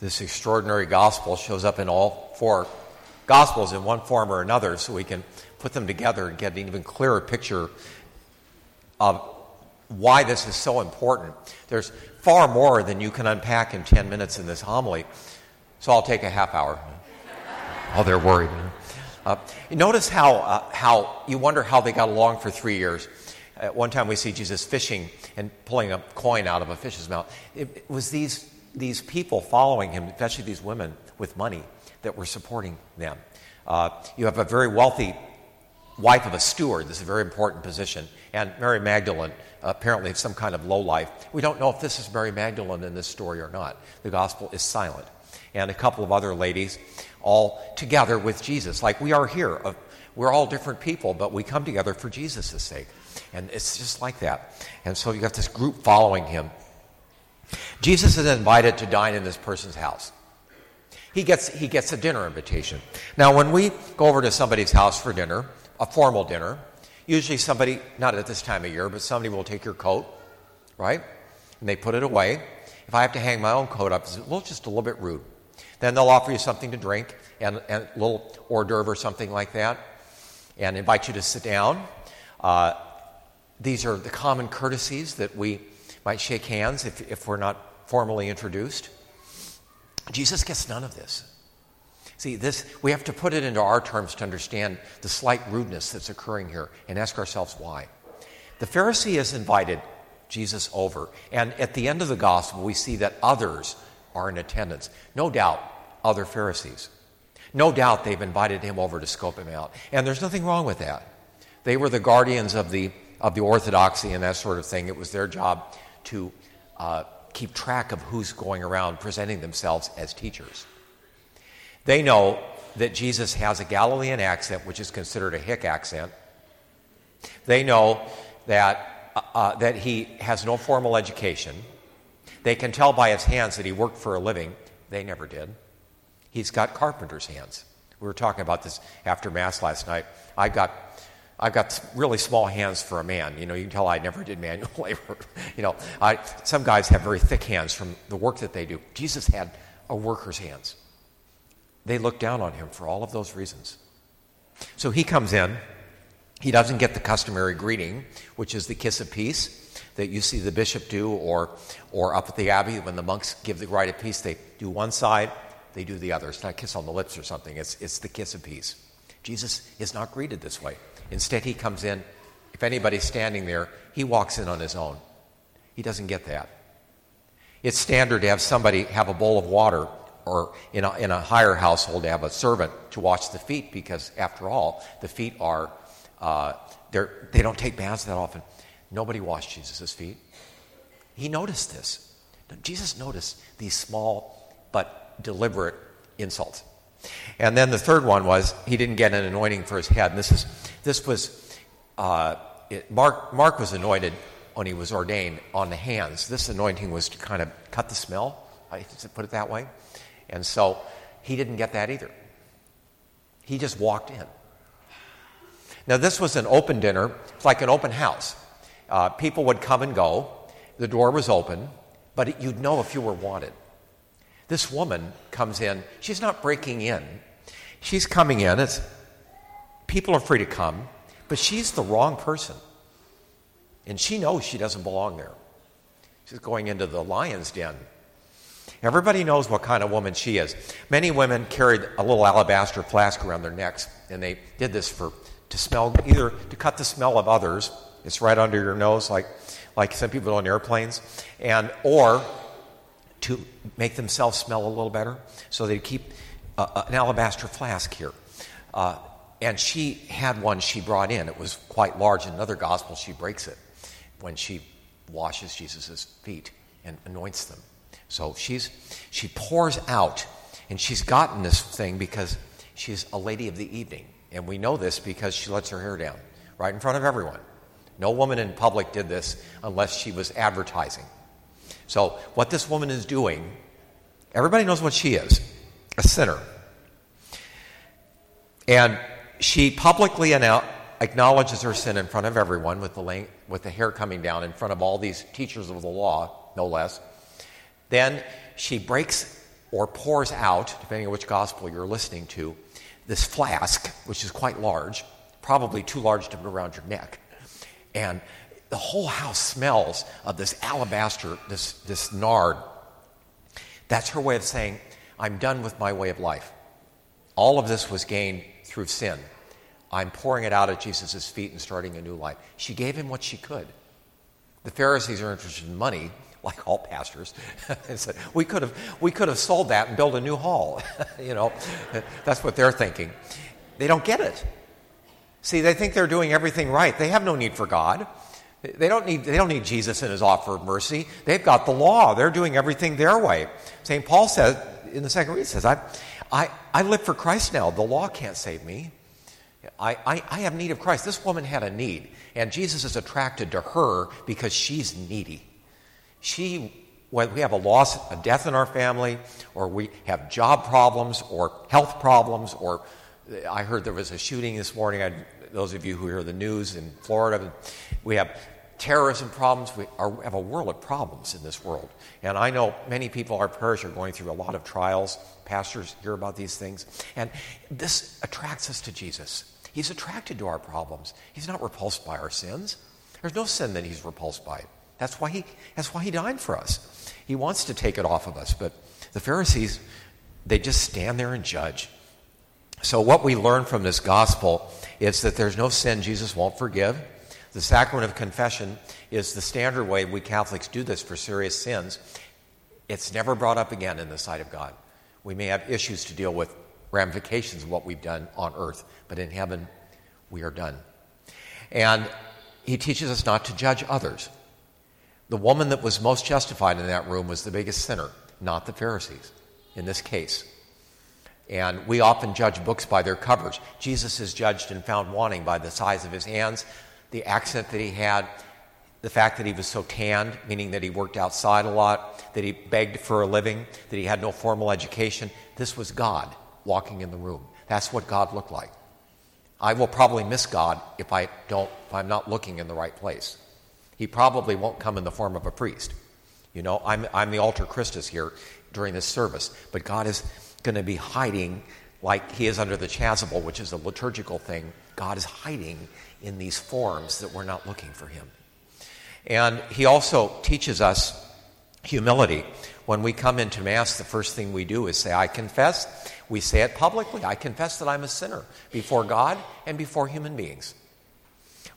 this extraordinary gospel shows up in all four gospels in one form or another so we can put them together and get an even clearer picture of why this is so important. There's far more than you can unpack in 10 minutes in this homily, so I'll take a half hour. oh, they're worried. Uh, notice how, uh, how you wonder how they got along for three years. At one time, we see Jesus fishing and pulling a coin out of a fish's mouth. It, it was these, these people following him, especially these women with money, that were supporting them. Uh, you have a very wealthy wife of a steward. This is a very important position. And Mary Magdalene, apparently some kind of low life. We don't know if this is Mary Magdalene in this story or not. The gospel is silent. And a couple of other ladies all together with Jesus, like we are here. We're all different people, but we come together for Jesus' sake. And it's just like that. And so you got this group following him. Jesus is invited to dine in this person's house. He gets, he gets a dinner invitation. Now, when we go over to somebody's house for dinner, a formal dinner, usually somebody, not at this time of year, but somebody will take your coat, right? And they put it away. If I have to hang my own coat up, it's a little, just a little bit rude. Then they'll offer you something to drink and, and a little hors d'oeuvre or something like that and invite you to sit down. Uh, these are the common courtesies that we might shake hands if, if we're not formally introduced. Jesus gets none of this. See, this, we have to put it into our terms to understand the slight rudeness that's occurring here and ask ourselves why. The Pharisee has invited Jesus over, and at the end of the gospel, we see that others are in attendance. No doubt, other Pharisees. No doubt they've invited him over to scope him out. And there's nothing wrong with that. They were the guardians of the, of the orthodoxy and that sort of thing. It was their job to uh, keep track of who's going around presenting themselves as teachers. They know that Jesus has a Galilean accent, which is considered a hick accent. They know that, uh, uh that he has no formal education. They can tell by his hands that he worked for a living. They never did. He's got carpenter's hands. We were talking about this after Mass last night. I got, I've got really small hands for a man. You know, you can tell I never did manual labor. you know, I, some guys have very thick hands from the work that they do. Jesus had a worker's hands. They looked down on him for all of those reasons. So he comes in. He doesn't get the customary greeting, which is the kiss of peace that you see the bishop do, or, or up at the abbey when the monks give the rite of peace, they do one side, they do the other. It's not a kiss on the lips or something, it's, it's the kiss of peace. Jesus is not greeted this way. Instead, he comes in. If anybody's standing there, he walks in on his own. He doesn't get that. It's standard to have somebody have a bowl of water, or in a, in a higher household, to have a servant to wash the feet, because after all, the feet are, uh, they don't take baths that often. Nobody washed Jesus' feet. He noticed this. Jesus noticed these small but deliberate insults. And then the third one was he didn't get an anointing for his head. And this is this was uh, it, Mark. Mark was anointed when he was ordained on the hands. This anointing was to kind of cut the smell. Put it that way. And so he didn't get that either. He just walked in. Now this was an open dinner. It's like an open house. Uh, people would come and go. The door was open, but it, you'd know if you were wanted. This woman comes in. She's not breaking in. She's coming in. It's, people are free to come, but she's the wrong person. And she knows she doesn't belong there. She's going into the lion's den. Everybody knows what kind of woman she is. Many women carried a little alabaster flask around their necks, and they did this for to smell either to cut the smell of others it's right under your nose, like, like some people on airplanes, and or to make themselves smell a little better. So they keep uh, an alabaster flask here. Uh, and she had one she brought in. It was quite large. In another gospel, she breaks it when she washes Jesus' feet and anoints them. So she's, she pours out, and she's gotten this thing because she's a lady of the evening. And we know this because she lets her hair down right in front of everyone. No woman in public did this unless she was advertising. So, what this woman is doing, everybody knows what she is a sinner. And she publicly acknowledges her sin in front of everyone with the, with the hair coming down in front of all these teachers of the law, no less. Then she breaks or pours out, depending on which gospel you're listening to, this flask, which is quite large, probably too large to put around your neck. And the whole house smells of this alabaster, this, this nard. That's her way of saying, I'm done with my way of life. All of this was gained through sin. I'm pouring it out at Jesus' feet and starting a new life. She gave him what she could. The Pharisees are interested in money, like all pastors, and said, we could have, we could have sold that and built a new hall. you know, that's what they're thinking. They don't get it. See, they think they're doing everything right. They have no need for God. They don't need, they don't need Jesus and his offer of mercy. They've got the law. They're doing everything their way. St. Paul says, in the second reading, says, I, I, I live for Christ now. The law can't save me. I, I, I have need of Christ. This woman had a need, and Jesus is attracted to her because she's needy. She, when we have a loss, a death in our family, or we have job problems, or health problems, or I heard there was a shooting this morning. I, those of you who hear the news in Florida, we have terrorism problems. We, are, have a world of problems in this world. And I know many people our parish are going through a lot of trials. Pastors hear about these things. And this attracts us to Jesus. He's attracted to our problems. He's not repulsed by our sins. There's no sin that he's repulsed by. That's why he, that's why he died for us. He wants to take it off of us. But the Pharisees, they just stand there and judge. So, what we learn from this gospel is that there's no sin Jesus won't forgive. The sacrament of confession is the standard way we Catholics do this for serious sins. It's never brought up again in the sight of God. We may have issues to deal with, ramifications of what we've done on earth, but in heaven, we are done. And he teaches us not to judge others. The woman that was most justified in that room was the biggest sinner, not the Pharisees in this case. And we often judge books by their covers. Jesus is judged and found wanting by the size of his hands, the accent that he had, the fact that he was so tanned, meaning that he worked outside a lot, that he begged for a living, that he had no formal education. This was God walking in the room. That's what God looked like. I will probably miss God if I don't if I'm not looking in the right place. He probably won't come in the form of a priest. You know, I'm I'm the alter Christus here during this service, but God is going to be hiding like he is under the chasuble, which is a liturgical thing. God is hiding in these forms that we're not looking for him. And he also teaches us humility. When we come into Mass, the first thing we do is say, I confess. We say it publicly. I confess that I'm a sinner before God and before human beings.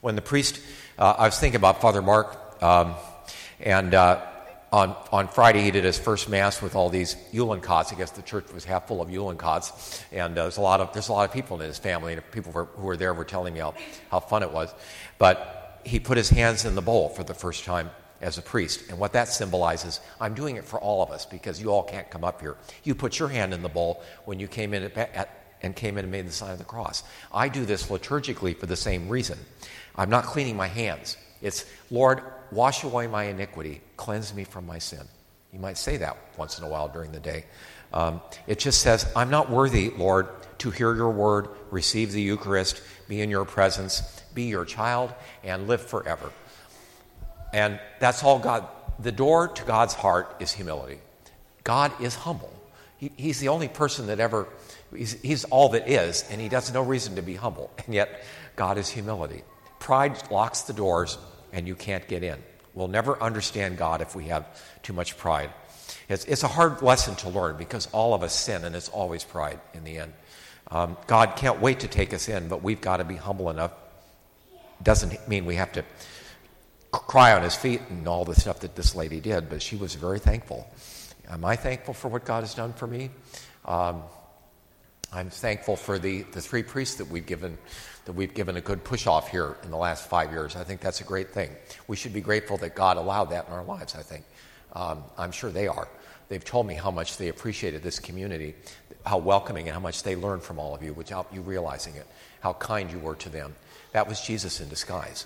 When the priest, uh, I was thinking about Father Mark, um, and uh, on, on Friday, he did his first mass with all these Yulin cots. I guess the church was half full of Yulin cots, and uh, there's a lot of there's a lot of people in his family, and people were, who were there were telling me how, how fun it was. But he put his hands in the bowl for the first time as a priest, and what that symbolizes, I'm doing it for all of us because you all can't come up here. You put your hand in the bowl when you came in at, at, and came in and made the sign of the cross. I do this liturgically for the same reason. I'm not cleaning my hands. It's Lord, Wash away my iniquity, cleanse me from my sin. You might say that once in a while during the day. Um, it just says, I'm not worthy, Lord, to hear your word, receive the Eucharist, be in your presence, be your child, and live forever. And that's all God. The door to God's heart is humility. God is humble. He, he's the only person that ever, he's, he's all that is, and he has no reason to be humble. And yet, God is humility. Pride locks the doors and you can't get in. We'll never understand God if we have too much pride. It's, it's a hard lesson to learn because all of us sin, and it's always pride in the end. Um, God can't wait to take us in, but we've got to be humble enough. Doesn't mean we have to cry on his feet and all the stuff that this lady did, but she was very thankful. Am I thankful for what God has done for me? Um, I'm thankful for the, the three priests that we've given that we've given a good push off here in the last five years. I think that's a great thing. We should be grateful that God allowed that in our lives, I think. Um, I'm sure they are. They've told me how much they appreciated this community, how welcoming and how much they learned from all of you without you realizing it, how kind you were to them. That was Jesus in disguise.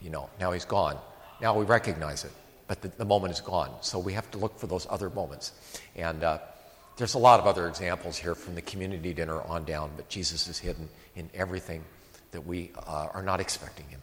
You know, now he's gone. Now we recognize it, but the, the moment is gone. So we have to look for those other moments. And uh, there's a lot of other examples here from the community dinner on down, but Jesus is hidden in everything that we uh, are not expecting him.